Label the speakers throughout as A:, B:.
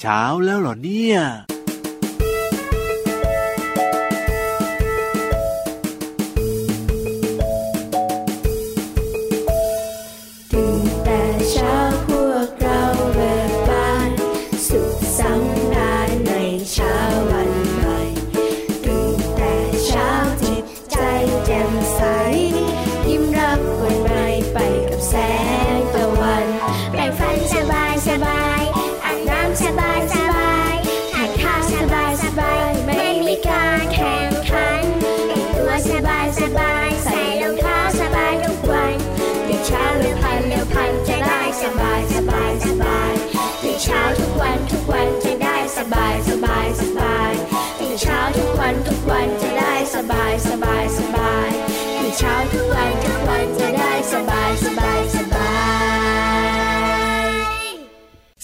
A: เช้าแล้วเหรอเนี่ย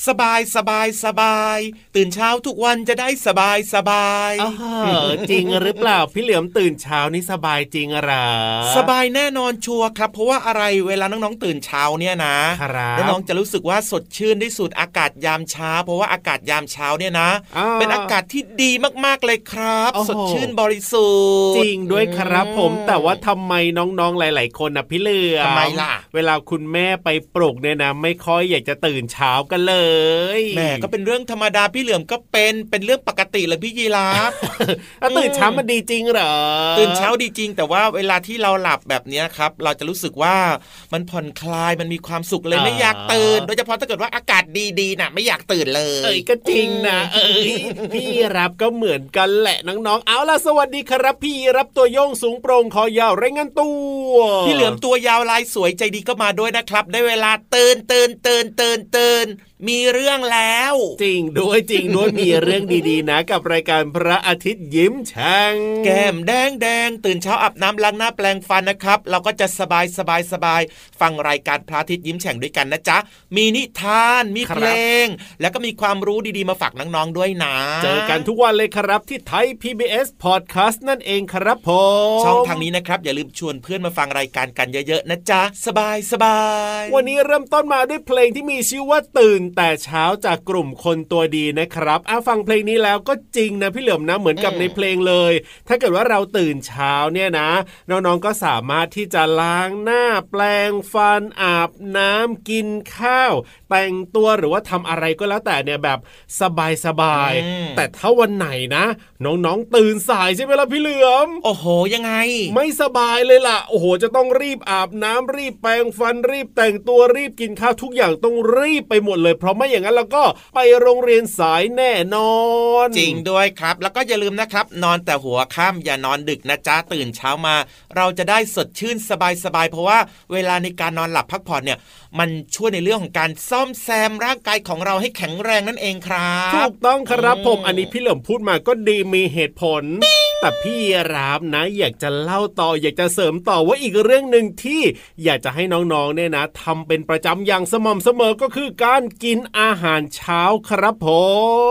B: สบายสบายสบาย ตื่นเช้าทุกวันจะได้สบายสบาย
C: จริงหรือเปล่าพี่เหลือมตื่นเช้านี่สบายจริงหรอ
B: สบายแน่นอนชัวร์ครับ เพราะว่าอะไรเวลาน้องๆตื่นเช้าเนี่ยนะน้องๆจะรู้สึกว่าสดชื่นที่สุดอากาศยามเช้า เพราะว่าอากาศยามเช้าเนี่ยนะ เป็นอากาศที่ดีมากๆเลยครับ สดชื่นบริสุทธิ์
C: จริงด้วยครับผมแต่ว่าทำไมน้องๆหลาย ๆ คนนะพี่เหลือ
B: มทำไมล่ะ
C: เวลาคุณแม่ไปปลุกเนี่ยนะ ไม่ค่อยอยากจะตื่นเช้ากันเลย
B: แม่ก็เป็นเรื่องธรรมดาพี่เหลือมก็เป็นเป็นเรื่องปกติเลยพี่ยีราฟ
C: ตื่นเช้ามันดีจริงเหรอ
B: ตื่นเช้าดีจริง แต่ว่าเวลาที่เราหลับแบบนี้ครับ เราจะรู้สึกว่ามันผ่อนคลายมันมีความสุขเลยไม่อยากตื่น โดยเฉพาะถ้าเกิดว่าอากาศดีๆน่ะ ไม่อยากตื่นเลย เอ้
C: ยก็จริงนะเอ้ยพี่รับก็เหมือนกันแหละน้องๆเอาล่ะสวัสดีครับ พี่รับตัวโยงสูงโปร่งคอยาวไรงานตัว
B: พี่เหลือมตัวยาวลายสวยใจดีก็มาด้วยนะครับ ได้เวลาตื่นตื่นตื่นตื่นตื่นมีเรื่องแล้ว
C: จริงด้วยจริงด้วยมีเรื่องดีๆ นะ กับรายการพระอาทิตย์ยิ้มช่าง
B: แก้มแดงแดงตื่นเช้าอาบน้ำล้างหน้าแปลงฟันนะครับ เราก็จะสบายสบายสบายฟังรายการพระอาทิตย์ยิ้มแฉ่งด้วยกันนะจ๊ะ มีนิทานมีเพลง แล้วก็มีความรู้ดีๆมาฝากน้องๆด้วยนะ
C: เจอกันทุกวันเลยครับที่ไทย PBS Podcast นั่นเองครับผม
B: ช่องทางนี้นะครับ อย่าลืมชวนเพื่อนมาฟังรายการกันเยอะๆนะจ๊ะสบายสบาย
C: วันนี้เริ่มต้นมาด้วยเพลงที่มีชื่อว่าตื่นแต่เช้าจากกลุ่มคนตัวดีนะครับอะฟังเพลงนี้แล้วก็จริงนะพี่เหลือมนะเหมือนกับในเพลงเลย ถ้าเกิดว่าเราตื่นเช้าเนี่ยนะ น้องๆก็สามารถที่จะล้างหน้าแปลงฟันอาบน้ำกินข้าวแต่งตัวหรือว่าทำอะไรก็แล้วแต่เนี่ยแบบสบายสบายแต่ถ้าวันไหนนะ น้องๆตื่นสายใช่ไหมล่ะพี่เหลือม
B: โอ้โหยังไง
C: ไม่สบายเลยล่ะ โอ้โห จะต้องรีบอาบน้ำรีบแปรงฟันรีบแต่งตัวรีบกินข้าวทุกอย่างต้องรีบไปหมดเลย เพราะไม่อย่างนั้นแล้วก็ไปโรงเรียนสายแน่นอน
B: จริงด้วยครับ แล้วก็อย่าลืมนะครับ นอนแต่หัวค่ำอย่านอนดึกนะจ๊ะตื่นเช้ามา เราจะได้สดชื่นสบายๆเพราะว่าเวลาในการนอนหลับพักผ่อนเนี่ย มันช่วยในเรื่องของการซ่อมแซมร่างกายของเราให้แข็งแรงนั่นเองครับ
C: ถูกต้องครับผมอันนี้พี่เหลิมพูดมาก็ดีมีเหตุผลแต่พี่ราบนะ อยากจะเล่าต่ออยากจะเสริมต่อว่าอีกเรื่องหนึ่งที่อยากจะให้น้องๆเนี่ยนะทำเป็นประจำอย่างสม่ำเสมอก็คือการกินอาหารเช้าครับผ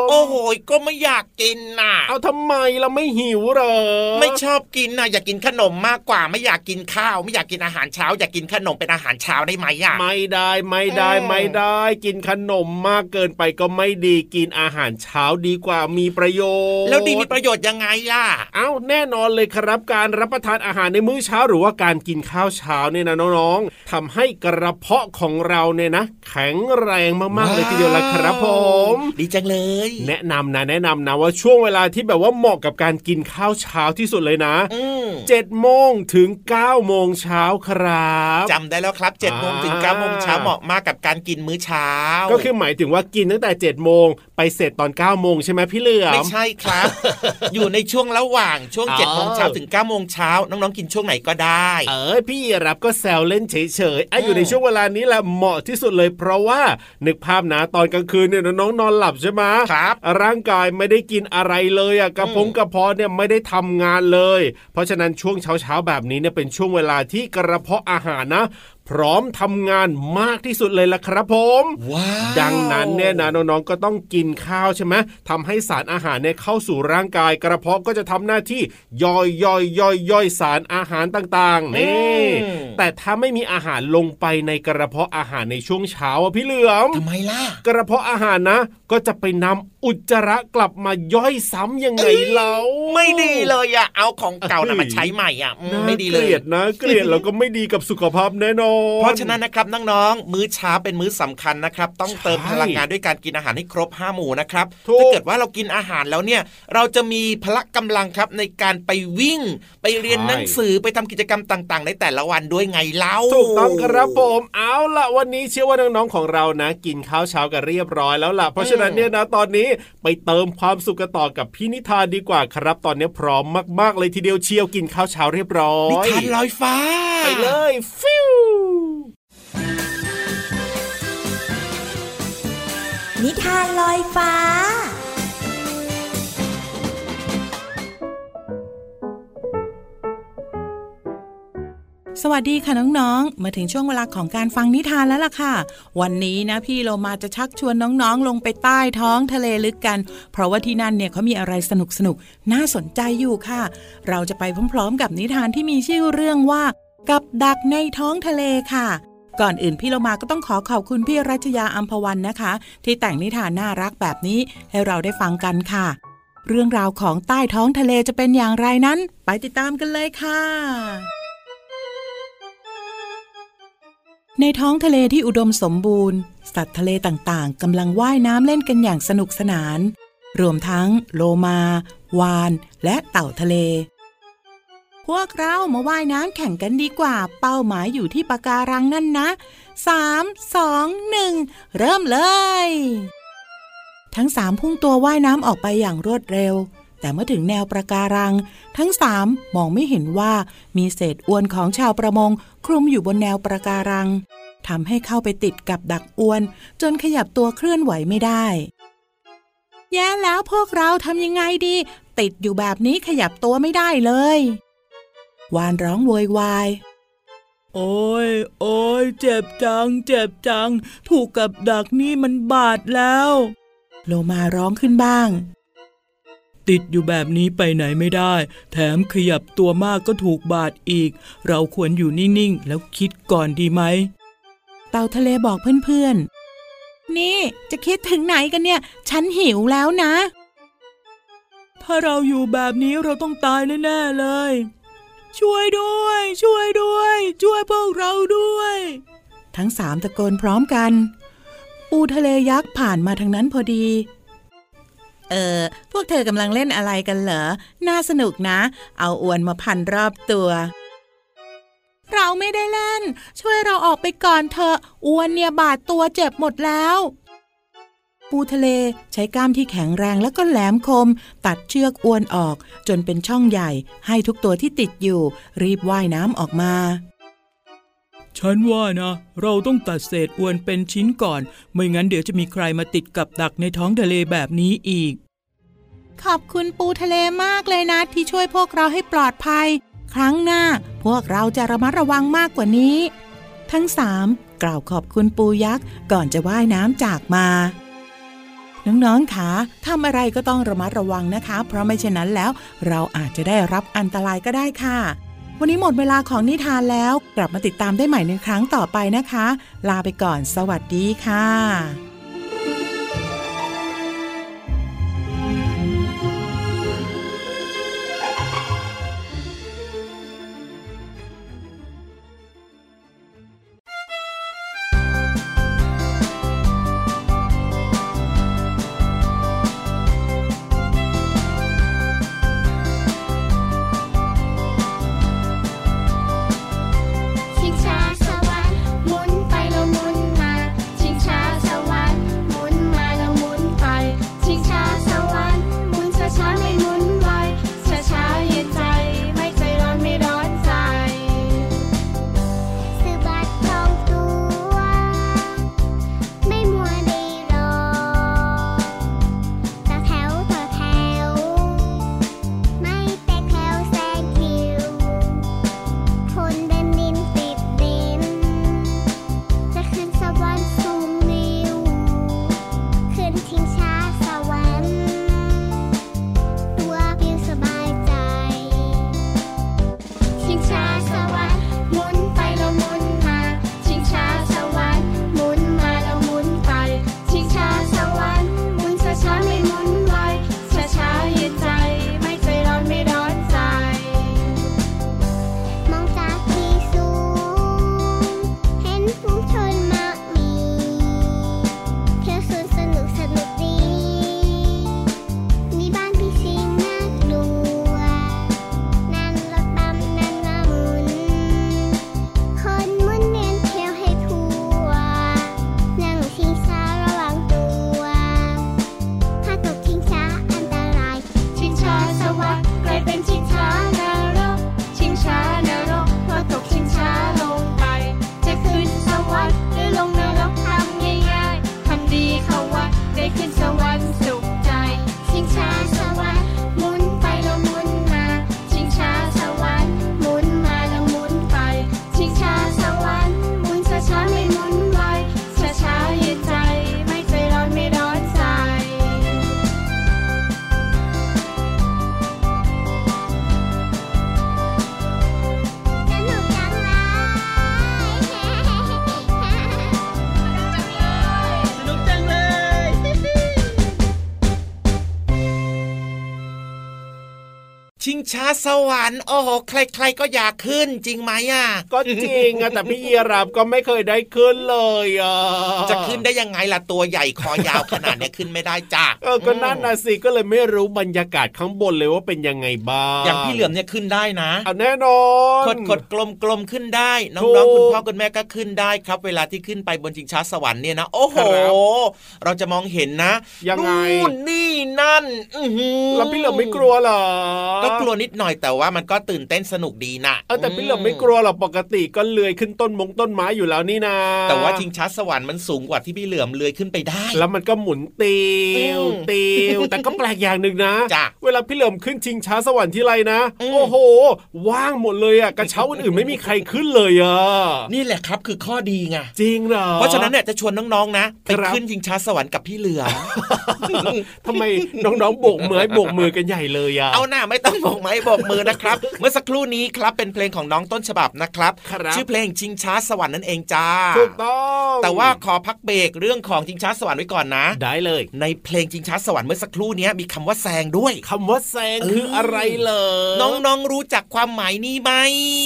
C: ม
B: โอ้โหก็ไม่อยากกินน่ะ
C: เอาทำไมเราไม่หิวเหรอ
B: ไม่ชอบกินน่ะอยากกินขนมมากกว่า ไม่อยากกินข้าว ไม่อยากกินอาหารเช้า อยากกินขนมเป็นอาหารเช้าได้ไหมอะ
C: ไม่ได้ไม่ได้ไม่ได้ กินขนมมากเกินไปก็ไม่ดีกินอาหารเช้าดีกว่ามีประโยชน์ แล้
B: วดีมีประโยชน์ยังไงล่ะ
C: เอ้าแน่นอนเลยครับการรับประทานอาหารในมื้อเช้าหรือว่าการกินข้าวเช้าเนี่ยนะน้องๆทำให้กระเพาะของเราเนี่ยนะ แข็งแรงมากๆเลยทีเดียวละครับผม
B: ดีจังเลย
C: แนะนำนะแนะนำนะว่าช่วงเวลาที่แบบว่าเหมาะกับการกินข้าวเช้าที่สุดเลยนะเจ็ดโมงถึง9ก้าโมงเช้าครับ
B: จำได้แล้วครับ7จ็ดโมงถึง9ก้าโมงเช้าเหมาะมากกับการกินมื้อเช้า
C: ก็คือหมายถึงว่ากินตั้งแต่7จ็ดโมงไปเสร็จตอน9ก้าโมงใช่ไหมพี่เหลือ
B: ไม่ใช่ครับ อยู่ในช่วงระหว่างช่วง7จ็ดโมงเช้าถึง9ก้าโมงเช้าน้องๆกินช่วงไหนก็ได้
C: เออพี่รับก็แซวเล่นเฉยๆอะอยู่ในช่วงเวลานี้แหละเหมาะที่สุดเลย เพราะว่านึกภาพนะตอนกลางคืนเนี่ยน้องนอนหลับใช่ไหม
B: ครับ
C: ร่างกายไม่ได้กินอะไรเลยอะกระพงกระเพาะเนี่ยไม่ได้ทำงานเลย เพราะฉะนั้นช่วงเช้าๆแบบนี้เนี่ยเป็นช่วงเวลาที่กระเพาะอาหารนะพร้อมทำงานมากที่สุดเลยล่ะครับผม
B: ว้าว
C: ดังนั้นเนี่ยนะน้องๆก็ต้องกินข้าวใช่ไหมทำให้สารอาหารเนี่ยเข้าสู่ร่างกาย กระเพาะก็จะทำหน้าที่ย่อยย่อยย่อยย่อยสารอาหารต่างๆนี่แต่ถ้าไม่มีอาหารลงไปในกระเพาะอาหารในช่วงเช้าอะพี่เหลือม
B: ทำไมล่ะ
C: กระเพาะอาหารนะ ก็จะไปนำอุจจาระกลับมาย่อยซ้ำยังไงเล่า
B: ไม่ดีเลยอะเอาของเก่านะมาใช้ใหม่อะอืม
C: น่า
B: ไม่ดี
C: เก
B: เลย
C: ลียดนะเกลียดแล้วก็ไม่ดีกับสุขภาพแน่นอน
B: เพราะฉะนั้นนะครับน้องๆมื้อเช้าเป็นมื้อสำคัญนะครับ ต้อง
C: ใช่
B: เติมพลังงานด้วยการกินอาหารให้ครบห้าหมู่นะครับ
C: ถูก
B: ถ้าเกิดว่าเรากินอาหารแล้วเนี่ยเราจะมีพละกำลังครับในการไปวิ่ง ไปเรียนหนังสือไปทำกิจกรรมต่างๆ ในแต่ละวันด้วยไงเล่า
C: ถูกต้องครับผมเอาล่ะวันนี้เชื่อว่าน้องๆของเรานะ กินข้าวเช้ากันเรียบร้อยแล้วล่ะเพราะฉะนั้นเนี่ยนะตอนนี้ไปเติมความสุขกันต่อกับพี่นิทานดีกว่าครับ ตอนนี้พร้อมมากๆเลยทีเดียวเชียวกินข้าวเช้าเรียบร้อย
B: นิทานลอยฟ้า
C: ไปเลยฟิว
A: นิทานลอยฟ้า
D: สวัสดีค่ะน้องๆ มาถึงช่วงเวลาของการฟังนิทานแล้วล่ะค่ะ วันนี้นะพี่โลมาจะชักชวนน้องๆ ลงไปใต้ท้องทะเลลึกกัน เพราะว่าที่นั่นเนี่ยเขามีอะไรสนุกๆน่าสนใจอยู่ค่ะ เราจะไปพร้อม ๆ กับนิทานที่มีชื่อเรื่องว่า กับดักในท้องทะเลค่ะ ก่อนอื่นพี่โลมาก็ต้องขอขอบคุณพี่รัชยาอัมพวันนะคะ ที่แต่งนิทานน่ารักแบบนี้ให้เราได้ฟังกันค่ะ เรื่องราวของใต้ท้องทะเลจะเป็นอย่างไรนั้น ไปติดตามกันเลยค่ะ ในท้องทะเลที่อุดมสมบูรณ์ สัตว์ทะเลต่างๆกำลังว่ายน้ำเล่นกันอย่างสนุกสนาน รวมทั้ง โลมา วาน และเต่าทะเล พวกเรามาว่ายน้ำแข่งกันดีกว่า เป้าหมายอยู่ที่ปะการังนั่นนะสามสองหนึ่งเริ่มเลย ทั้งสามพุ่งตัวว่ายน้ำออกไปอย่างรวดเร็ว แต่เมื่อถึงแนวประการัง ทั้งสามมองไม่เห็นว่ามีเศษอวนของชาวประมง คลุมอยู่บนแนวประการังทำให้เข้าไปติดกับดักอวน จนขยับตัวเคลื่อนไหวไม่ได้แย่แล้วพวกเราทำยังไงดี ติดอยู่แบบนี้ขยับตัวไม่ได้เลย วานร้องโวยวาย โอ้ย โอ้ย เจ็บจัง เจ็บจัง ถูกกับดักนี่มันบาดแล้ว โลมาร้องขึ้นบ้าง ติดอยู่แบบนี้ไปไหนไม่ได้ แถมขยับตัวมากก็ถูกบาดอีก เราควรอยู่นิ่ง ๆ แล้วคิดก่อนดีไหม เต่าทะเลบอกเพื่อน ๆ นี่จะคิดถึงไหนกันเนี่ย ฉันหิวแล้วนะ ถ้าเราอยู่แบบนี้เราต้องตายแน่ ๆ เลย ช่วยด้วย ช่วยด้วย ช่วยพวกเราด้วย ทั้งสามตะโกนพร้อมกัน ปูทะเลยักษ์ผ่านมาทางนั้นพอดี เออ พวกเธอกำลังเล่นอะไรกันเหรอ น่าสนุกนะ เอาอวนมาพันรอบตัว เราไม่ได้เล่น ช่วยเราออกไปก่อนเถอะอวนเนี่ยบาดตัวเจ็บหมดแล้ว ปูทะเลใช้กล้ามที่แข็งแรงแล้วก็แหลมคม ตัดเชือกอวนออก จนเป็นช่องใหญ่ ให้ทุกตัวที่ติดอยู่ รีบว่ายน้ำออกมา ฉันว่านะ เราต้องตัดเศษอวนเป็นชิ้นก่อน ไม่งั้นเดี๋ยวจะมีใครมาติดกับดักในท้องทะเลแบบนี้อีก ขอบคุณปูทะเลมากเลยนะที่ช่วยพวกเราให้ปลอดภัย ครั้งหน้า พวกเราจะระมัดระวังมากกว่านี้ ทั้งสามกล่าวขอบคุณปูยักษ์ก่อนจะว่ายน้ำจากมา น้องๆคะทำอะไรก็ต้องระมัดระวังนะคะ เพราะไม่เช่นนั้นแล้ว เราอาจจะได้รับอันตรายก็ได้ค่ะ วันนี้หมดเวลาของนิทานแล้ว กลับมาติดตามได้ใหม่ในครั้งต่อไปนะคะ ลาไปก่อน สวัสดีค่ะ
E: สวรรค์
B: โอ้โหใคร ๆ ก็อยากขึ้นจริงไหมอะ
C: ก็จริงอะแต่พี่ยีรับก็ไม่เคยได้ขึ้นเลยอะ
B: จะขึ้นได้ยังไงล่ะตัวใหญ่คอยาวขนาดเนี้ยขึ้นไม่ได้จ้า
C: เออก็นั่นนะสิก็เลยไม่รู้บรรยากาศข้างบนเลยว่าเป็นยังไงบ้าง
B: อย่างพี่เหลือมเนี่ยขึ้นได้นะ
C: เอาแน่นอน
B: กดกดกลมกลมๆขึ้นได้น้
C: ถู
B: อง
C: ก
B: ๆคุณพ่อคุณแม่ก็ขึ้นได้ครับ เวลาที่ขึ้นไปบนชิงช้าสวรรค์เนี่ยนะโอ้โห
C: ครับ
B: เราจะมองเห็นนะ
C: ยังไง
B: นู่นนี่นั่นอื้อหือ
C: แล้วพี่เหลิมไม่กลัวเหรอ
B: ก็กลัวนิดหน่อยแต่ว่ามันก็ตื่นเต้นสนุกดีนะ
C: เออแต่พี่เหลิมไม่กลัวหรอกปกติก็เลื้อยขึ้นต้นมงต้นไม้อยู่แล้วนี่นา
B: แต่ว่าชิงช้าสวรรค์มันสูงกว่าที่พี่เหลือมเลื้อยขึ้นไปได้
C: แล้วมันก็หมุนติว
B: อืม
C: ติวแต่ก็แปลกอย่างหนึ่งนะ
B: จ้ะ
C: เวลาพี่เหลิมขึ้นชิงช้าสวรรค์ที่ไรนะ
B: อืม
C: โอ้โห ว่างหมดเลยอะกระเช้าอื่นๆไม่มีใครขึ้นเลยอะ
B: นี่แหละครับคือข้อดีไง
C: จริงเหรอ
B: เพราะฉะนั้นเนี่ยจะชวนน้องๆนะไป
C: ครับ
B: ขึ้นชิงช้าสวรรค์กับพี่เหลือม
C: ทำไมน้องๆโบกมือให้โบกมือกันใหญ่เลยอะ
B: เอาหน้าไม่ต้องโบกไม้โบกมือนะครับ เมื่อสักครู่นี้ครับเป็นเพลงของน้องต้นฉบับนะครับ
C: ครับ
B: ชื่อเพลงชิงช้าสวรรค์นั่นเองจ้า
C: ถูกต้อง
B: แต่ว่าขอพักเบรกเรื่องของชิงช้าสวรรค์ไว้ก่อนนะ
C: ได้เลย
B: ในเพลงชิงช้าสวรรค์เมื่อสักครู่นี้มีคำว่าแซงด้วย
C: คำว่าแซงคืออะไรเหรอ
B: น้องๆรู้จักความหมายนี้ไหม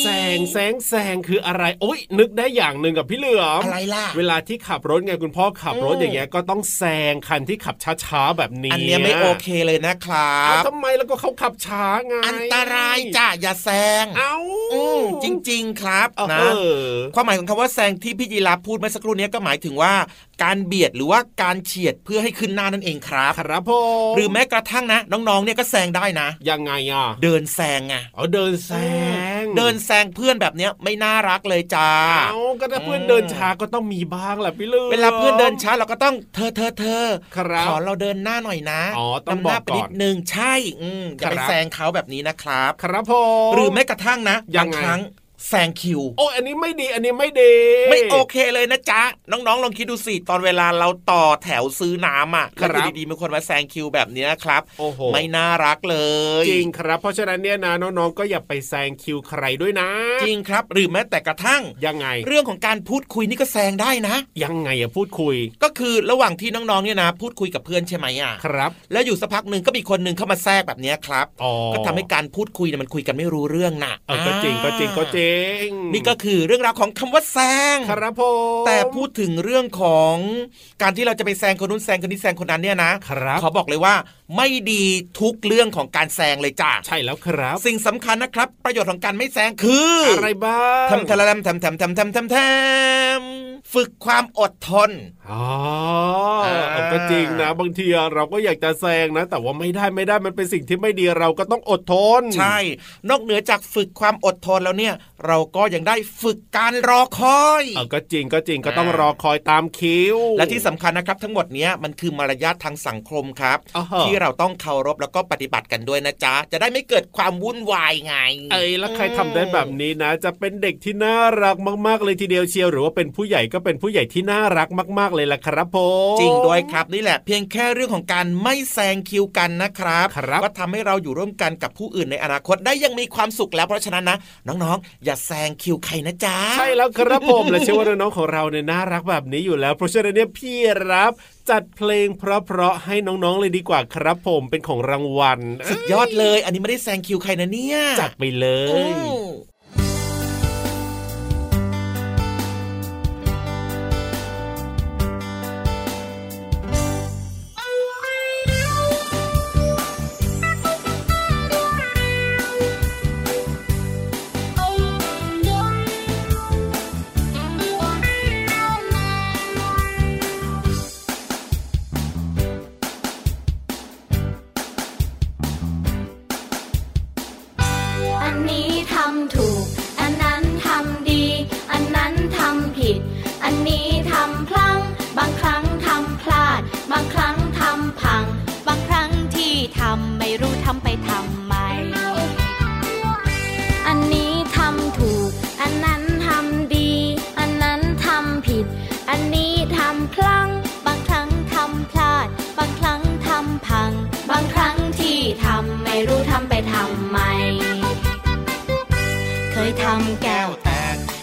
C: แซงแซงแซงคืออะไรโอ๊ยนึกได้อย่างหนึ่งกับพี่เหลือม
B: อะไรล่ะ
C: เวลาที่ขับรถไงคุณพ่อขับรถ
B: อืม
C: อย่างเงี้ยก็ต้องแซงคันที่ขับช้าๆแบบนี้
B: อันเนี้ยไม่โอเคเลยนะครั
C: อ้าว
B: บ
C: ทำไมแล้วก็เขาขับช้าไง
B: อันตรายจ้าอย่าแซง
C: เอ้า
B: อืมจริง ๆ ครับ
C: เออ
B: นะความหมายของคำว่าแซงที่พี่ยีราฟพูดเมื่อสักครู่นี้ก็หมายถึงว่าการเบียดหรือว่าการเฉียดเพื่อให้ขึ้นหน้านั่นเองครับ
C: ครับผม
B: หรือแม้กระทั่งนะ น้องๆเนี่ยก็แซงได้นะ
C: ยังไงอะ
B: เดินแซงไง
C: เอาเดินแซง
B: เดินแซงเพื่อนแบบเนี้ยไม่น่ารักเลยจ้า
C: เอาก็ถ้าเพื่อน
B: อืม
C: เดินช้าก็ต้องมีบ้างแหละพี่เหลือม
B: เวลาเพื่อนเดินช้าเราก็ต้องเธอเธอเธอ
C: ครับ
B: ขอเราเดินหน้าหน่อยนะ
C: อ๋อต้อง
B: นำหน้า
C: บอก
B: ไป
C: ก่อน
B: นิดนึงใช่อืมอย่าไป
C: ครับ
B: แซงเขาแบบนี้นะครับ
C: ครับผม
B: หรือแม้กระทั่งนะ
C: ยั
B: บางง
C: ไง
B: ครั้ง แซงคิว
C: โอ้ยอันนี้ไม่ดี อันนี้ไม่ดี
B: ไม่โอเคเลยนะจ๊ะ น้องๆ ลองคิดดูสิ ตอนเวลาเราต่อแถวซื้อน้ำอะ
C: ครั
B: แล้
C: บ
B: วอยู่ดีๆมีคนมาแซงคิวแบบเนี้ยครับ
C: โอ้โห
B: ไม่น่ารักเลย
C: จริงครับ เพราะฉะนั้นเนี่ยนะน้องๆ ก็อย่าไปแซงคิวใครด้วยนะ
B: จริงครับ หรือแม้แต่กระทั่ง
C: ยังไง
B: เรื่องของการพูดคุยนี่ก็แซงได้นะ
C: ยังไงอะพูดคุย
B: ก็คือระหว่างที่น้องๆ เนี่ยนะ พูดคุยกับเพื่อนใช่ไหมอะ
C: ครับ
B: แล้วอยู่สักพักหนึ่งก็มีคนหนึ่งเข้ามาแทรกแบบเนี้ยครับ
C: อ๋อ
B: ก็ทำให้การพูดคุยเนี่ยมันคุยกันไม่รู้เรื่องน่ะ
C: เออก็จริงก็จริงก็จริง
B: นี่ก็คือเรื่องราวของคำว่าแซง
C: ครับผม
B: แต่พูดถึงเรื่องของการที่เราจะไปแซงคนนู้นแซงคนนี้แซงคนนั้นเนี่ยนะครับเขาบอกเลยว่าไม่ดีทุกเรื่องของการแซงเลยจ้า
C: ใช่แล้วครับ
B: สิ่งสำคัญนะครับ ประโยชน์ของการไม่แซงคือ
C: อะไรบ้าง
B: ทำทะลมทำทำทำทำทำทำฝึกความอดทน
C: อ๋อก็จริงนะ บางทีเราก็อยากจะแซงนะ แต่ว่าไม่ได้ไม่ได้มันเป็นสิ่งที่ไม่ดีเราก็ต้องอดทน
B: ใช่ นอกเหนือจากฝึกความอดทนแล้วเนี่ยเราก็ยังได้ฝึกการรอคอย
C: เออก็จริงก็จริงก็ต้องรอคอยตามคิว
B: และที่สำคัญนะครับ ทั้งหมดเนี้ยมันคือมารยาททางสังคมครับ
C: อ่าฮะ
B: ที่เราต้องเคารพแล้วก็ปฏิบัติกันด้วยนะจ๊ะ จะได้ไม่เกิดความวุ่นวายไง
C: เอ้ยแล้วใครทำได้แบบนี้นะ จะเป็นเด็กที่น่ารักมากๆเลยทีเดียวเชียวหรือว่าเป็นผู้ใหญ่ก็เป็นผู้ใหญ่ที่น่ารักมาก ๆเลยล่ะครับผม
B: จริงด้วยครับนี่แหละ เพียงแค่เรื่องของการไม่แซงคิวกันนะครับ
C: ครับ
B: ก็ทำให้เราอยู่ร่วมกันกับผู้อื่นในอนาคตได้อยังมีความสุขแล้วเพราะฉะนั้นนะน้องๆอย่าแซงคิวใครนะจ๊ะ
C: ใช่แล้วครับผมและเชื่อว่าน้องๆของเราเนี่ยน่ารักแบบนี้อยู่แล้วเพราะฉะนั้นเนี่ยพี่รับจัดเพลงเพราะๆให้น้องๆเลยดีกว่าครับผมเป็นของรางวัล
B: สุดยอดเลย อันนี้ไม่ได้แซงคิวใครนะเนี่ย
C: จัดไปเล
B: อื
C: ย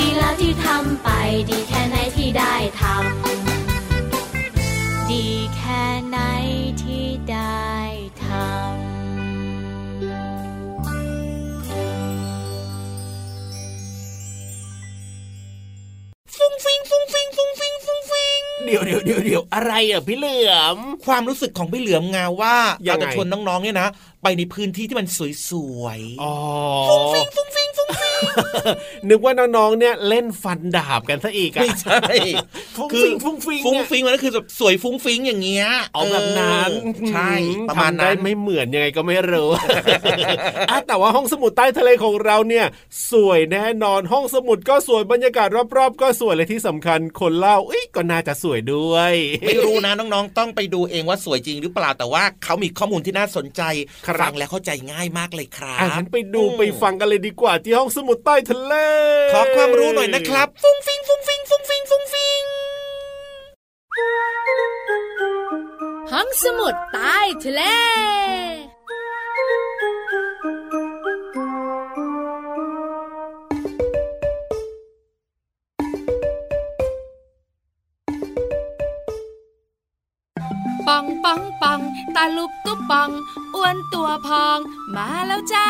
E: ดีแล้วที่ทำไป ดีแค่ไหนที่ได้ทำดีแค่ไหนที่ได้ทำ
B: ฟุ้งฟิงฟุ้งฟิงฟุ้งฟิงฟุ้งฟิง
C: เดี๋ยวเดี๋ยวเดี๋ยวเดี๋ยวอะไรอะพี่เหลือม
B: ความรู้สึกของพี่เหลือมงาว่า
C: ยั
B: เรา
C: งไง
B: จะชวนน้องๆเนี่ยนะ ไปในพื้นที่ที่มันสวยๆ
C: อ๋อ
B: ฟุ้งฟิงฟุ้งฟิงฟุ้งฟิง
C: นึกว่าน้องๆเนี่ยเล่นฟันดาบกันซะอีกอะ
B: ไม่ใช่
C: ฟุ้ง
B: คื
C: ฟิงฟุ้งฟิง
B: ฟุ้ง
C: เนี่ย
B: ฟิงมันก็คือแบบสวยฟุ้งฟิงอย่างเงี้ย
C: เอาแบบนั้น
B: เออใช่ประมาณ
C: ทำได้
B: นั้น
C: ไม่เหมือนยังไงก็ไม่รู้อะแต่ว่าห้องสมุดใต้ทะเลของเราเนี่ยสวยแน่นอนห้องสมุดก็สวยบรรยากาศรอบๆ ก็สวยเลยที่สำคัญคนเล่าเอ้ยก็น่าจะสวยด้วย
B: ไม่รู้นะน้องๆ ต้องไปดูเองว่าสวยจริงหรือเปล่าแต่ว่าเขามีข้อมูลที่น่าสนใจ
C: ครับ
B: ฟังแล้วเข้าใจง่ายมากเลยครั
C: อะ
B: บ
C: งั้นไปดูไปฟังกันเลยดีกว่าที่ห้องสมุดใต้ทะเล
B: ขอความรู้หน่อยนะครับ ฟุ้งฟิงฟุ้งฟิงฟุ้งฟิงฟุ้งฟิง
F: ห้องสมุดใต้ทะเล ปองปองปองตาลุบตุ๊บปองอ้วนตัวพอง มาแล้วจ้า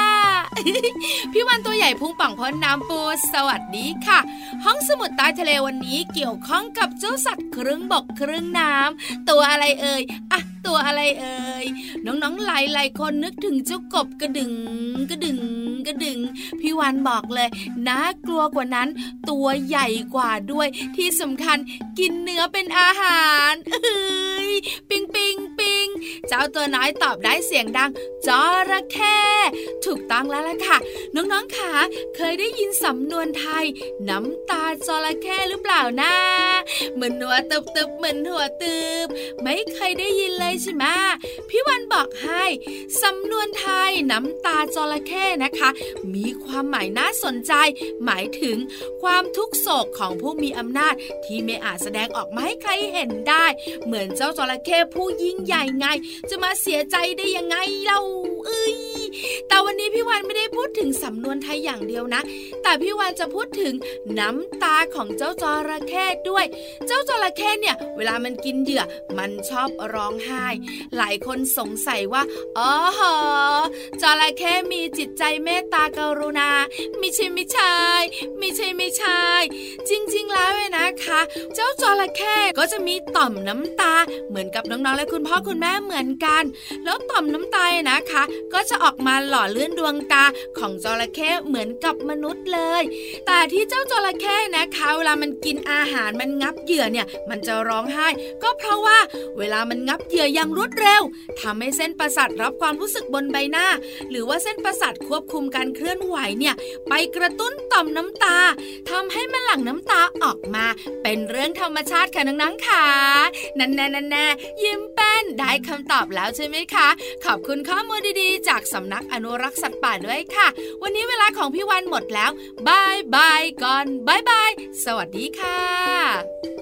F: พี่วันตัวใหญ่พุงป่องพ้นน้ำปูสวัสดีค่ะ ห้องสมุดใต้ทะเลวันนี้เกี่ยวข้องกับเจ้าสัตว์ครึ่งบกครึ่งน้ำตัวอะไรเอ่ยอะตัวอะไรเอ่ยน้องๆหลายหลายๆคนนึกถึงเจ้ากบกระดึงกระดึง กระดึงพี่วันบอกเลยน่ากลัวกว่านั้น ตัวใหญ่กว่าด้วยที่สำคัญกินเนื้อเป็นอาหารเอ้ยปิงปิงปิงเจ้าตัวน้อยตอบได้เสียงดังจระเข้ถูกต้องแล้วล่ะค่ะ น้องๆค่ะเคยได้ยินสำนวนไทย น้ำตาจระเข้หรือเปล่านะเหมือนหัวตึบตึบเหมือนหัวตึบไม่เคยได้ยินเลยใช่ไหมพี่วันบอกให้สำนวนไทยน้ำตาจระเข้นะคะมีความหมายน่าสนใจ หมายถึงความทุกโศกของผู้มีอำนาจที่ไม่อาจแสดงออกมาให้ใครเห็นได้ เหมือนเจ้าจระเข้ผู้ยิ่งใหญ่ไง จะมาเสียใจได้ยังไงเล่าเอ้ยแต่วันนี้พี่วันไม่ได้พูดถึงสำนวนไทยอย่างเดียวนะ แต่พี่วันจะพูดถึงน้ำตาของเจ้าจระเข้ด้วย เจ้าจระเข้เนี่ยเวลามันกินเหยื่อมันชอบร้องไห้ หลายคนสงสัยว่าอ๋อหอจระเข้มีจิตใจเมตตากรุณา ไม่ใช่ไม่ใช่ไม่ใช่ไม่ใช่จริง ๆ แล้วเนี่ยนะคะ เจ้าจระเข้ก็จะมีต่อมน้ำตาเหมือนกับน้องๆและคุณพ่อคุณแม่เหมือนกัน แล้วต่อมน้ำตาเนี่ยนะคะ ก็จะออก
G: มาหล่อเลื่อนดวงตาของจระเข้เหมือนกับมนุษย์เลย แต่ที่เจ้าจระเข้นะคะเวลามันกินอาหารมันงับเหยื่อเนี่ย มันจะร้องไห้ ก็เพราะว่าเวลามันงับเหยื่ออย่างรวดเร็วทำให้เส้นประสาทรับความรู้สึกบนใบหน้า หรือว่าเส้นประสาทควบคุมการเคลื่อนไหวเนี่ยไปกระตุ้นต่อมน้ำตาทำให้มันหลั่งน้ำตาออกมา เป็นเรื่องธรรมชาติค่ะน้องๆค่ะนั่นแน่นั่นแน่ยิ้มแป้นได้คำตอบแล้วใช่ไหมคะ ขอบคุณข้อมูลดีๆ จากสำนักอนุรักษ์สัตว์ป่าด้วยค่ะ วันนี้เวลาของพี่วันหมดแล้วบายบายก่อนบายบายสวัสดีค่ะ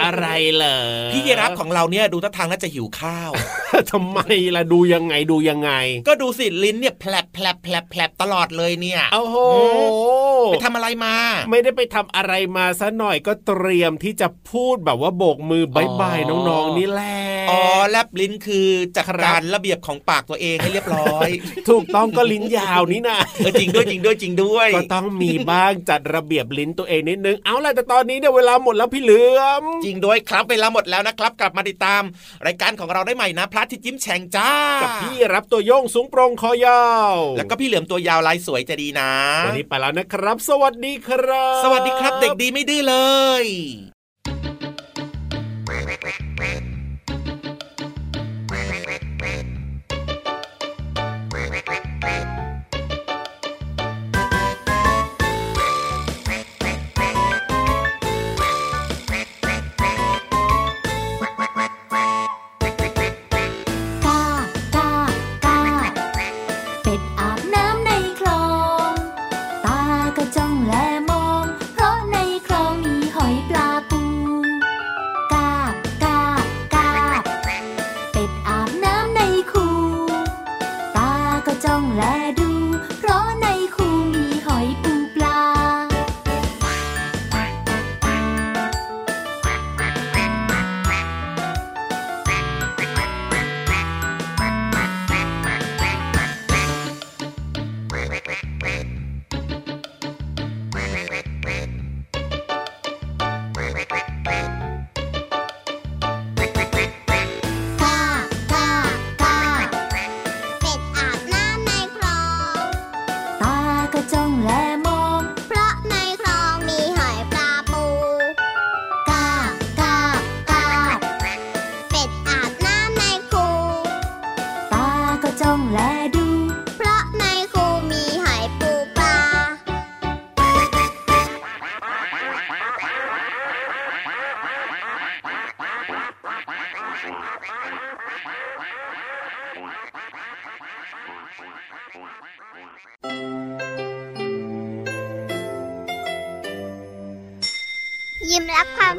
H: อะไรเหรอ
I: พี่
H: ยีรั
I: บ
H: ของเราเนี่
B: ยดูท่าทางน่าจะหิวข้าว
C: ทำไมล่ะดูยังไงดูยังไง
B: ก็ดูสิลิ้นเนี่ยแผลบแผลบแผลบแผลบตลอดเลยเนี่ย
C: โอ้โห
B: ไปทำอะไรมา
C: ไม่ได้ไปทำอะไรมาซะหน่อยก็เตรียมที่จะพูดแบบว่าโบกมือบายบาย
B: อ๋อ
C: น้องๆนี่แหละ
B: อ
E: อ๋อแลบลิ้นคือจัด
C: ครับ
E: การระเบียบของปากตัวเองให้เรียบร้อย
C: ถูกต้องก็ลิ้นยาวนี่นะ
E: เออจริงด้วยจริงด้วยจริงด้วย
C: ก็ต้องมีบ้างจัดระเบียบลิ้นตัวเองนิดนึงเอาล่ะแต่ตอนนี้เนี่ยเวลาหมดแล้วพี่เหลือม
E: จริงด้วยครับเวลาหมดแล้วนะครับ กลับมาติดตาม รายการของเราได้ใหม่นะ พระอาที่ยิ้มแฉ่งจ้า
C: กับพี่รับตัวโยงสูงโปรงคอยาว
E: แล้วก็พี่เหลือมตัวยาวลายสวยจะดีนะ
C: วันนี้ไปแล้วนะครับ สวัสดีครับ
E: สวัสดีครับ เด็กดีไม่ดื้อเลย